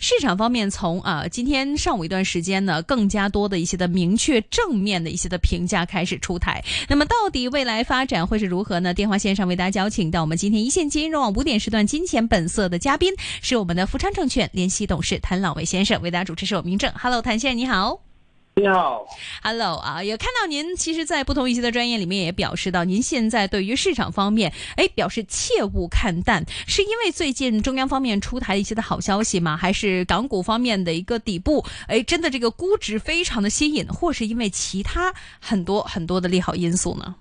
市场方面从啊、今天上午一段时间呢，更加多的一些的明确正面的一些的评价开始出台。那么到底未来发展会是如何呢？电话线上为大家邀请到我们今天一线金融网五点时段金钱本色的嘉宾是我们的富昌证券联席董事谭老伟先生，为大家主持是我明正。Hello，谭先生你好。你好，Hello 啊，也看到您其实，在不同一些的专业里面也表示到，您现在对于市场方面，哎，表示切勿看淡，是因为最近中央方面出台一些的好消息吗？还是港股方面的一个底部，哎，真的这个估值非常的吸引，或是因为其他很多很多的利好因素呢？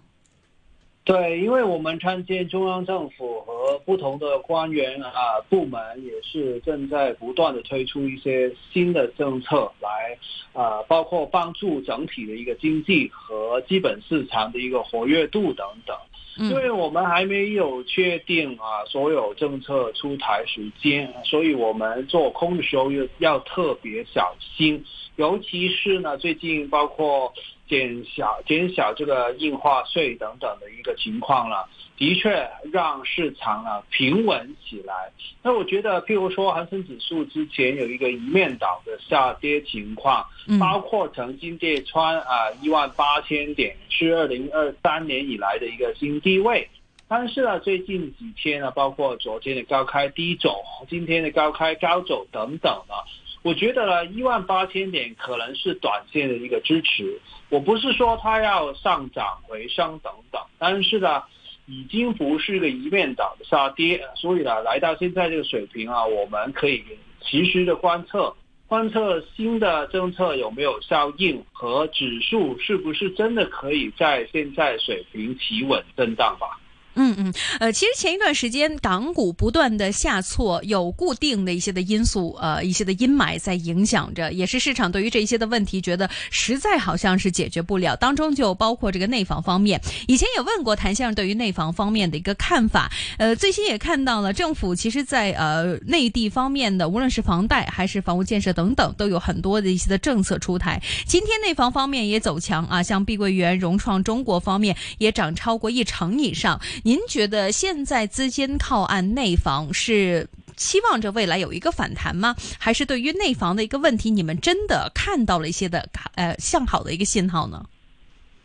对，因为我们看见中央政府和不同的官员啊部门也是正在不断的推出一些新的政策来，啊，包括帮助整体的一个经济和基本市场的一个活跃度等等。因为我们还没有确定啊所有政策出台时间，所以我们做空的时候要要特别小心，尤其是呢最近包括减小减小这个印花税等等的一个情况了，的确让市场啊平稳起来。那我觉得，譬如说恒生指数之前有一个一面倒的下跌情况，嗯包括曾经跌穿啊一万八千点，是二零二三年以来的一个新低位。但是呢，最近几天呢，包括昨天的高开低走，今天的高开高走等等呢，我觉得呢，一万八千点可能是短线的一个支持。我不是说它要上涨回升等等，但是呢，已经不是个一面倒的下跌，所以呢，来到现在这个水平啊，我们可以及时的观测。观测新的政策有没有效应和指数是不是真的可以在现在水平企稳震荡吧？嗯嗯，呃，其实前一段时间港股不断的下挫，有固定的一些的因素，呃，一些的阴霾在影响着，也是市场对于这一些的问题觉得实在好像是解决不了。当中就包括这个内房方面，以前也问过谭先生对于内房方面的一个看法，呃，最新也看到了政府其实在呃内地方面的，无论是房贷还是房屋建设等等，都有很多的一些的政策出台。今天内房方面也走强啊，像碧桂园、融创中国方面也涨超过一成以上。您觉得现在资金靠岸内房是期望着未来有一个反弹吗？还是对于内房的一个问题，你们真的看到了一些的呃向好的一个信号呢？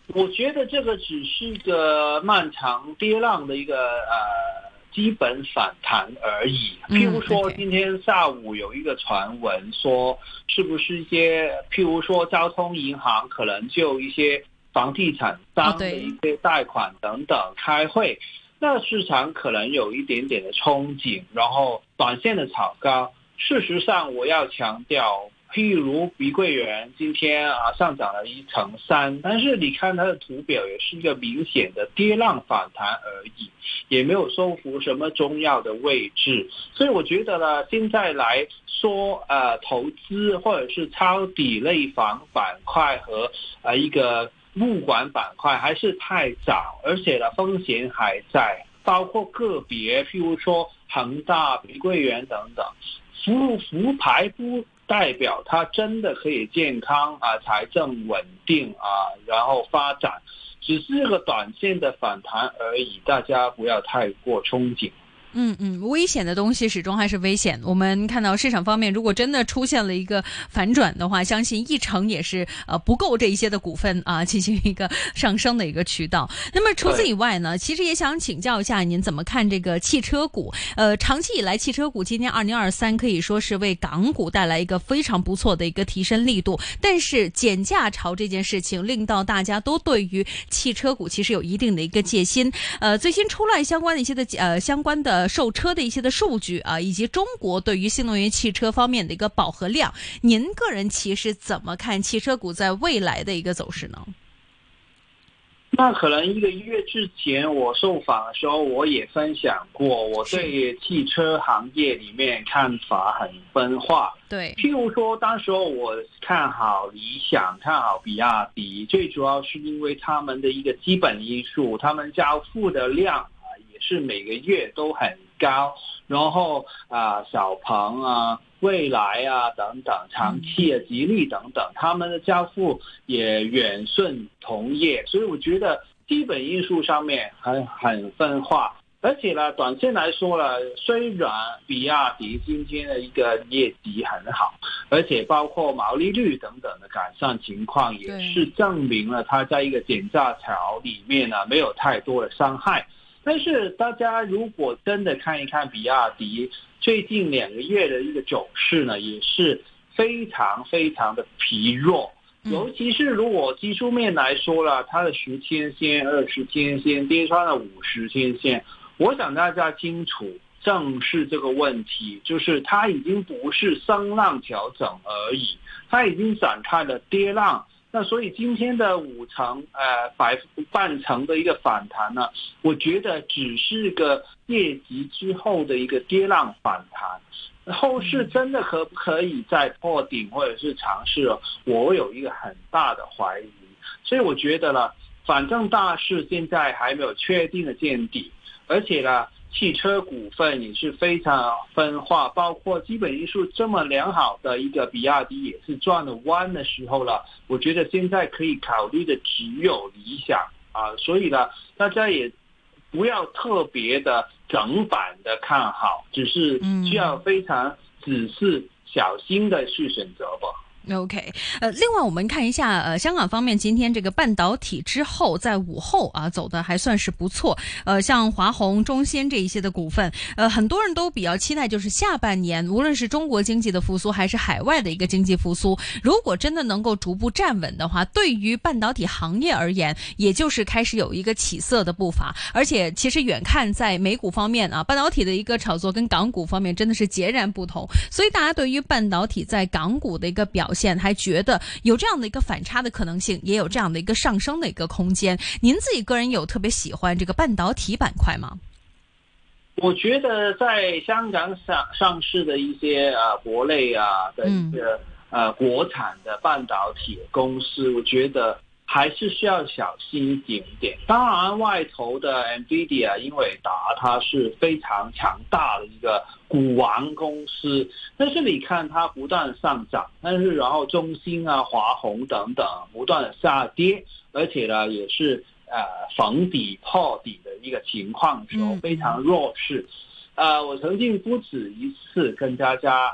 我觉得这个只是一个漫长跌浪的一个呃基本反弹而已。嗯譬如说今天下午有一个传闻说，是不是一些譬如说交通银行可能就一些房地产商的一些贷款等等开会，那市场可能有一点点的憧憬，然后短线的炒高。事实上，我要强调，譬如碧桂园今天啊上涨了一成三，但是你看它的图表也是一个明显的跌浪反弹而已，也没有收复什么重要的位置，所以我觉得呢，现在来说呃投资或者是抄底类房板块和呃一个物管板块还是太早，而且呢风险还在，包括个别譬如说恒大、碧桂园等等。浮浮牌不代表它真的可以健康啊、财政稳定啊，然后发展，只是个短线的反弹而已，大家不要太过憧憬。嗯嗯，危险的东西始终还是危险。我们看到市场方面，如果真的出现了一个反转的话，相信一成也是呃不够这一些的股份啊进行一个上升的一个渠道。那么除此以外呢，其实也想请教一下您怎么看这个汽车股？呃，长期以来，汽车股今年二零二三可以说是为港股带来一个非常不错的一个提升力度。但是减价潮这件事情，令到大家都对于汽车股其实有一定的一个戒心。呃，最新出来相关的一些的呃相关的售车的一些的数据啊，以及中国对于新能源汽车方面的一个饱和量，您个人其实怎么看汽车股在未来的一个走势呢？那可能一个月之前我受访的时候，我也分享过我对汽车行业里面看法很分化。对，譬如说，当时候我看好理想，看好比亚迪，最主要是因为他们的一个基本因素，他们交付的量是每个月都很高，然后啊小鹏啊、蔚来啊等等，长期啊、吉利等等，他们的交付也远顺同业，所以我觉得基本因素上面很很分化。而且呢，短线来说呢，虽然比亚迪今天的一个业绩很好，而且包括毛利率等等的改善情况，也是证明了它在一个减价潮里面呢没有太多的伤害。但是大家如果真的看一看比亚迪最近两个月的一个走势呢，也是非常非常的疲弱。尤其是如果技术面来说了，它的十天线、二十天线跌穿了五十天线。我想大家清楚，正是这个问题，就是它已经不是升浪调整而已，它已经展开了跌浪。那所以今天的五成呃百半成的一个反弹呢，我觉得只是个业绩之后的一个跌浪反弹，后市真的可不可以再破顶或者是尝试？我有一个很大的怀疑。所以我觉得呢，反正大势现在还没有确定的见底。而且呢，汽车股份也是非常分化，包括基本因素这么良好的一个比亚迪也是转了弯的时候了。我觉得现在可以考虑的只有理想啊，所以呢，大家也不要特别的整板的看好，只是需要非常仔细小心的去选择吧。OK，呃，另外我们看一下，呃，香港方面今天这个半导体之后，在午后啊走的还算是不错，呃，像华虹、中芯这一些的股份，呃，很多人都比较期待，就是下半年无论是中国经济的复苏，还是海外的一个经济复苏，如果真的能够逐步站稳的话，对于半导体行业而言，也就是开始有一个起色的步伐。而且其实远看在美股方面啊，半导体的一个炒作跟港股方面真的是截然不同，所以大家对于半导体在港股的一个表。现还觉得有这样的一个反差的可能性，也有这样的一个上升的一个空间。您自己个人有特别喜欢这个半导体板块吗？我觉得在香港上上市的一些啊国内啊的一个呃国产的半导体公司，我觉得。还是需要小心一点点。当然，外头的 NVIDIA 英伟达它是非常强大的一个股王公司，但是你看它不断上涨，但是然后中兴啊、华虹等等不断的下跌，而且呢也是呃逢底破底的一个情况时候非常弱势。呃，我曾经不止一次跟大家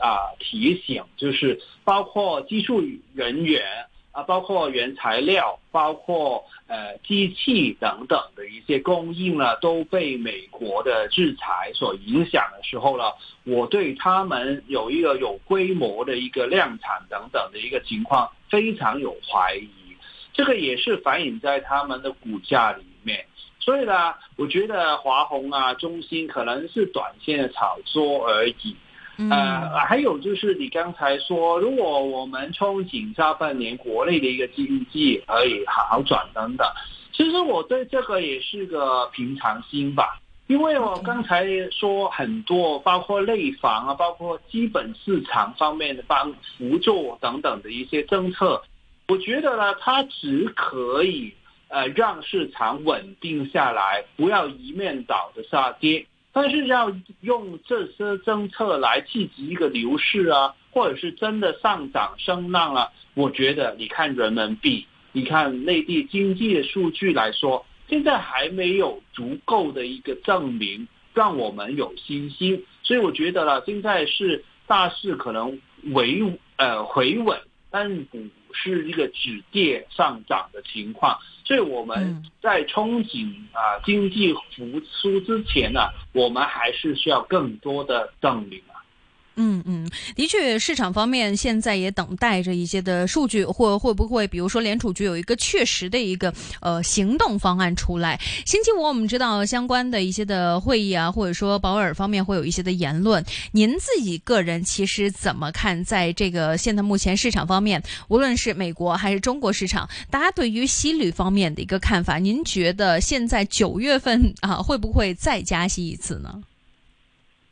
啊提醒，就是包括技术人员。啊，包括原材料，包括呃机器等等的一些供应呢，都被美国的制裁所影响的时候呢，我对他们有一个有规模的一个量产等等的一个情况非常有怀疑，这个也是反映在他们的股价里面。所以呢，我觉得华虹啊、中芯可能是短线的炒作而已。呃，还有就是你刚才说，如果我们憧憬下半年国内的一个经济可以好转等等，其实我对这个也是个平常心吧。因为我刚才说很多，包括内房啊，包括基本市场方面的帮辅助等等的一些政策，我觉得呢，它只可以呃让市场稳定下来，不要一面倒的下跌。但是要用这些政策来刺激一个牛市啊，或者是真的上涨升浪啊，我觉得你看人民币，你看内地经济的数据来说，现在还没有足够的一个证明让我们有信心，所以我觉得了，现在是大势可能维呃回稳，但股市一个止跌上涨的情况。所以我们在憧憬啊经济复苏之前呢，我们还是需要更多的证明啊。嗯嗯，的确，市场方面现在也等待着一些的数据，或会不会，比如说联储局有一个确实的一个呃行动方案出来。星期五我们知道相关的一些的会议啊，或者说保尔方面会有一些的言论。您自己个人其实怎么看，在这个现在目前市场方面，无论是美国还是中国市场，大家对于息率方面的一个看法，您觉得现在九月份啊会不会再加息一次呢？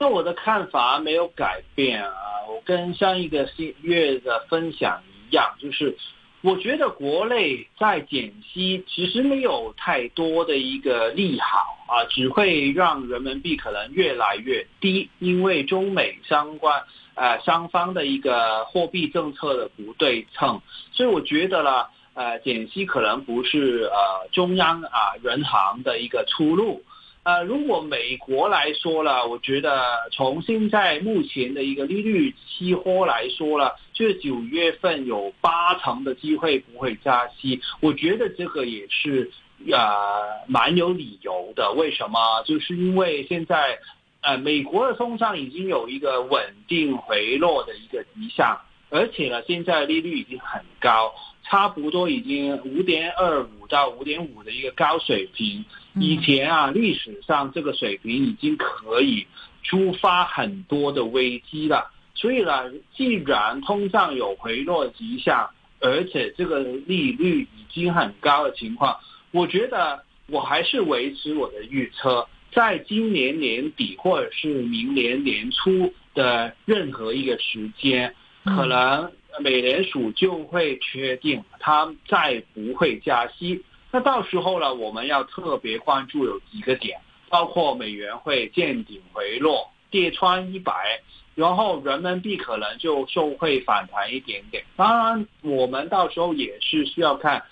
那我的看法没有改变啊，我跟上一个月的分享一样，就是我觉得国内在减息其实没有太多的一个利好啊，只会让人民币可能越来越低，因为中美相关呃双方的一个货币政策的不对称，所以我觉得呢，呃减息可能不是呃中央啊人行的一个出路。呃，如果美国来说了，我觉得从现在目前的一个利率期货来说了，就是九月份有八成的机会不会加息。我觉得这个也是呃蛮有理由的。为什么？就是因为现在呃美国的通胀已经有一个稳定回落的一个迹象，而且呢，现在利率已经很高，差不多已经五点二五到五点五的一个高水平。以前啊，历史上这个水平已经可以触发很多的危机了。所以呢，既然通胀有回落迹象，而且这个利率已经很高的情况，我觉得我还是维持我的预测，在今年年底或者是明年年初的任何一个时间，可能美联储就会确定它再不会加息。那到时候呢，我们要特别关注有几个点，包括美元会见顶回落，跌穿一百，然后人民币可能就就会反弹一点点。当然，我们到时候也是需要看，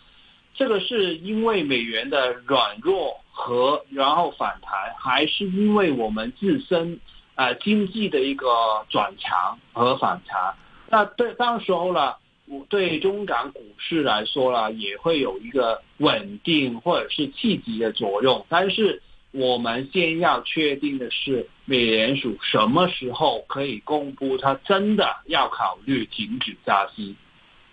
这个是因为美元的软弱和然后反弹，还是因为我们自身啊经济的一个转强和反弹。那对到时候呢？对中港股市来说呢，也会有一个稳定或者是契机的作用。但是我们先要确定的是，美联储什么时候可以公布，它真的要考虑停止加息。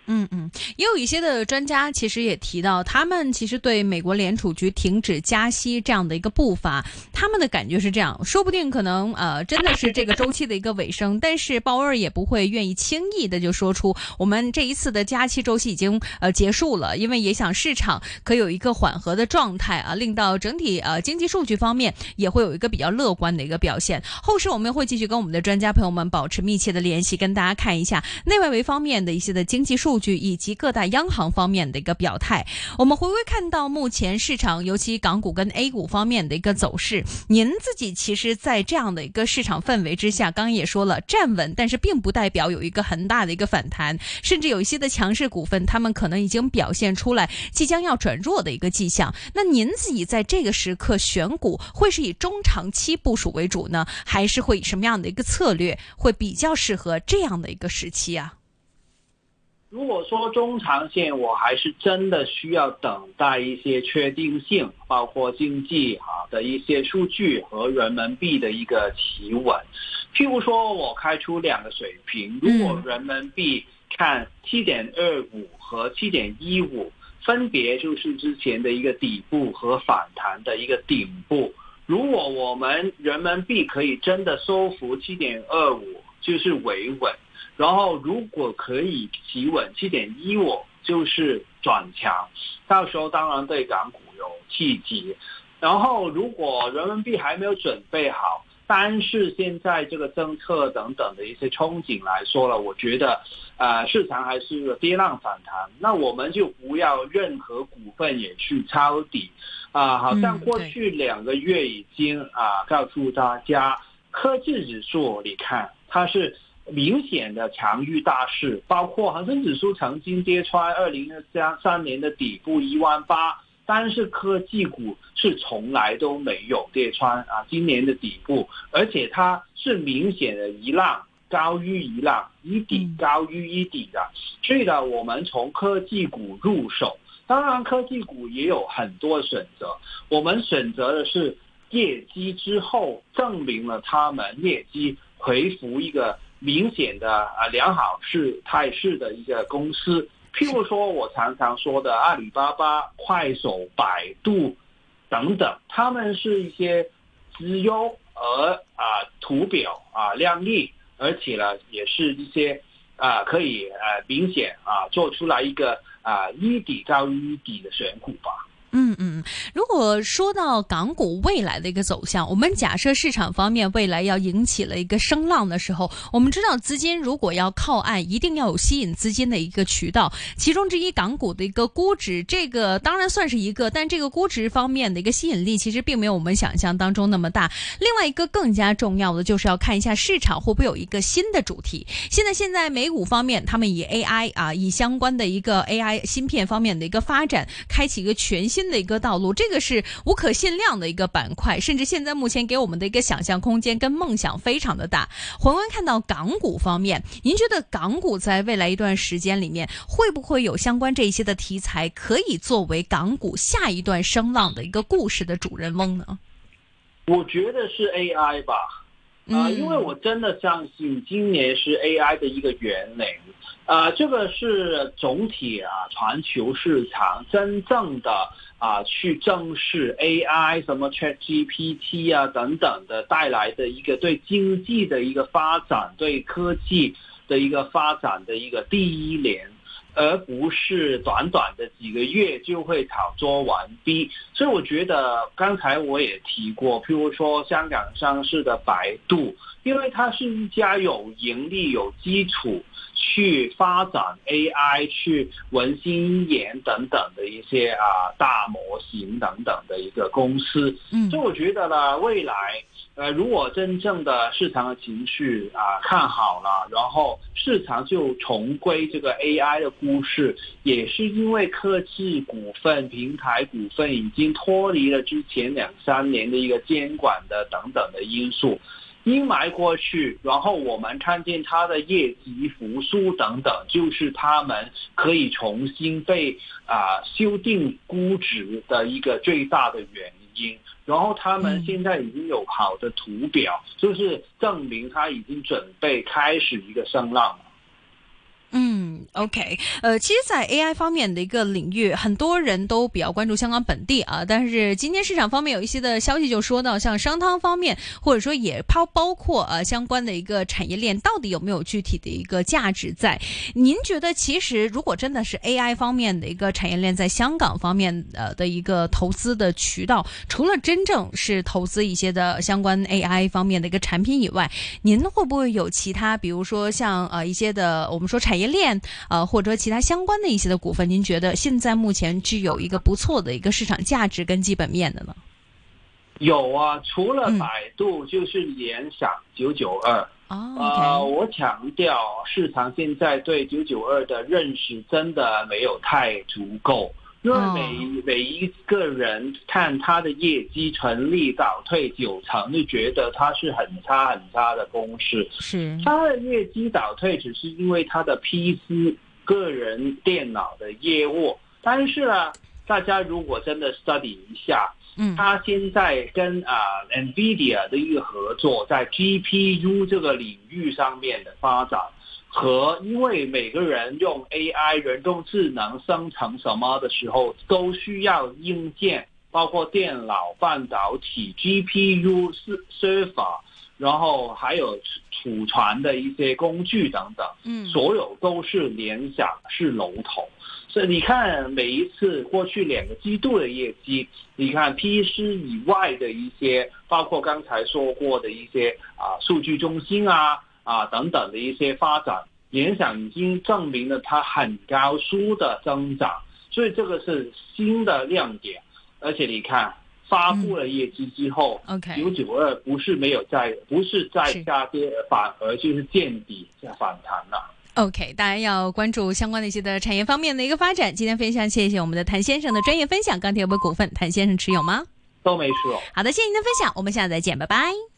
嗯嗯，也有一些的专家其实也提到，他们其实对美国联储局停止加息这样的一个步伐，他们的感觉是这样，说不定可能呃真的是这个周期的一个尾声，但是鲍威尔也不会愿意轻易的就说出我们这一次的加息周期已经呃结束了，因为也想市场可有一个缓和的状态啊，令到整体呃经济数据方面也会有一个比较乐观的一个表现。后市我们会继续跟我们的专家朋友们保持密切的联系，跟大家看一下内外围方面的一些的经济数。数据以及各大央行方面的一个表态，我们回归看到目前市场，尤其港股跟 A 股方面的一个走势。您自己其实，在这样的一个市场氛围之下，刚刚也说了站稳，但是并不代表有一个很大的一个反弹，甚至有一些的强势股份，他们可能已经表现出来即将要转弱的一个迹象。那您自己在这个时刻选股，会是以中长期部署为主呢，还是会以什么样的一个策略会比较适合这样的一个时期啊？如果说中长线，我还是真的需要等待一些确定性，包括经济哈的一些数据和人民币的一个企稳。譬如说，我开出两个水平，如果人民币看七点二五和七点一五，分别就是之前的一个底部和反弹的一个顶部。如果我们人民币可以真的收复七点二五，就是维稳。然后，如果可以企稳七点一五，就是转强，到时候当然对港股有契机。然后，如果人民币还没有准备好，但是现在这个政策等等的一些憧憬来说了，我觉得，呃，市场还是个跌浪反弹。那我们就不要任何股份也去抄底，啊，好像过去两个月已经啊告诉大家，科技指数你看它是。明显的强于大势，包括恒生指数曾经跌穿二零二三年的底部一万八，但是科技股是从来都没有跌穿啊今年的底部，而且它是明显的一浪高于一浪，一底高于一底的。所以呢，我们从科技股入手，当然科技股也有很多选择，我们选择的是业绩之后证明了他们业绩回复一个。明显的啊良好是态势的一个公司，譬如说我常常说的阿里巴巴、快手、百度等等，他们是一些资优而啊图表啊靓丽，而且呢也是一些啊可以呃明显啊做出来一个啊一底高于一底的选股吧。嗯嗯，如果说到港股未来的一个走向，我们假设市场方面未来要引起了一个声浪的时候，我们知道资金如果要靠岸，一定要有吸引资金的一个渠道。其中之一，港股的一个估值，这个当然算是一个，但这个估值方面的一个吸引力，其实并没有我们想象当中那么大。另外一个更加重要的，就是要看一下市场会不会有一个新的主题。现在现在美股方面，他们以 AI 啊，以相关的一个 AI 芯片方面的一个发展，开启一个全新。的一个道路，这个是无可限量的一个板块，甚至现在目前给我们的一个想象空间跟梦想非常的大。宏观看到港股方面，您觉得港股在未来一段时间里面，会不会有相关这一些的题材，可以作为港股下一段声浪的一个故事的主人翁呢？我觉得是 AI 吧，啊、因为我真的相信今年是 AI 的一个元年。啊，这个是总体啊，全球市场真正的啊，去正视 AI 什么 ChatGPT 啊等等的带来的一个对经济的一个发展，对科技的一个发展的一个第一年，而不是短短的几个月就会炒作完毕。所以我觉得刚才我也提过，譬如说香港上市的百度，因为它是一家有盈利、有基础。去发展 AI、去文心一言等等的一些啊大模型等等的一个公司，嗯，所以我觉得呢，未来呃，如果真正的市场的情绪啊看好了，然后市场就重归这个 AI 的故事，也是因为科技股份、平台股份已经脱离了之前两三年的一个监管的等等的因素。阴霾过去，然后我们看见它的业绩复苏等等，就是他们可以重新被啊、修订估值的一个最大的原因。然后他们现在已经有好的图表，就是证明它已经准备开始一个声浪了。嗯，OK，呃，其实，在 AI 方面的一个领域，很多人都比较关注香港本地啊。但是今天市场方面有一些的消息就说到，像商汤方面，或者说也包包括呃相关的一个产业链，到底有没有具体的一个价值在？您觉得，其实如果真的是 AI 方面的一个产业链在香港方面呃的一个投资的渠道，除了真正是投资一些的相关 AI 方面的一个产品以外，您会不会有其他，比如说像呃一些的我们说产业链，呃或者说其他相关的一些的股份，您觉得现在目前具有一个不错的一个市场价值跟基本面的呢？有啊，除了嗯百度，就是联想九九二。哦呃，，OK，我强调，市场现在对九九二的认识真的没有太足够，因为哦。每、每一个人看他的业绩成立倒退九成，就觉得他是很差很差的公司。是，他的业绩倒退只是因为他的 PC 个人电脑的业务，但是呢，大家如果真的 study 一下，嗯。他现在跟啊、NVIDIA 的一个合作，在 GPU 这个领域上面的发展，和因为每个人用 AI 人工智能生成什么的时候，都需要硬件，包括电脑、半导体、GPU、server，然后还有储存的一些工具等等。嗯所有都是联想是龙头，所以你看每一次过去两个季度的业绩，你看 P 师以外的一些，包括刚才说过的一些啊数据中心啊啊等等的一些发展，联想已经证明了它很高速的增长，所以这个是新的亮点，而且你看。发布了业绩之后九九二不是没有在，不是在下跌，反而就是见底在反弹了。OK，大家要关注相关的一些的产业方面的一个发展。今天非常谢谢我们的谭先生的专业分享。钢铁有股份，谭先生持有吗？都没持有。好的，谢谢您的分享，我们下次再见，拜拜。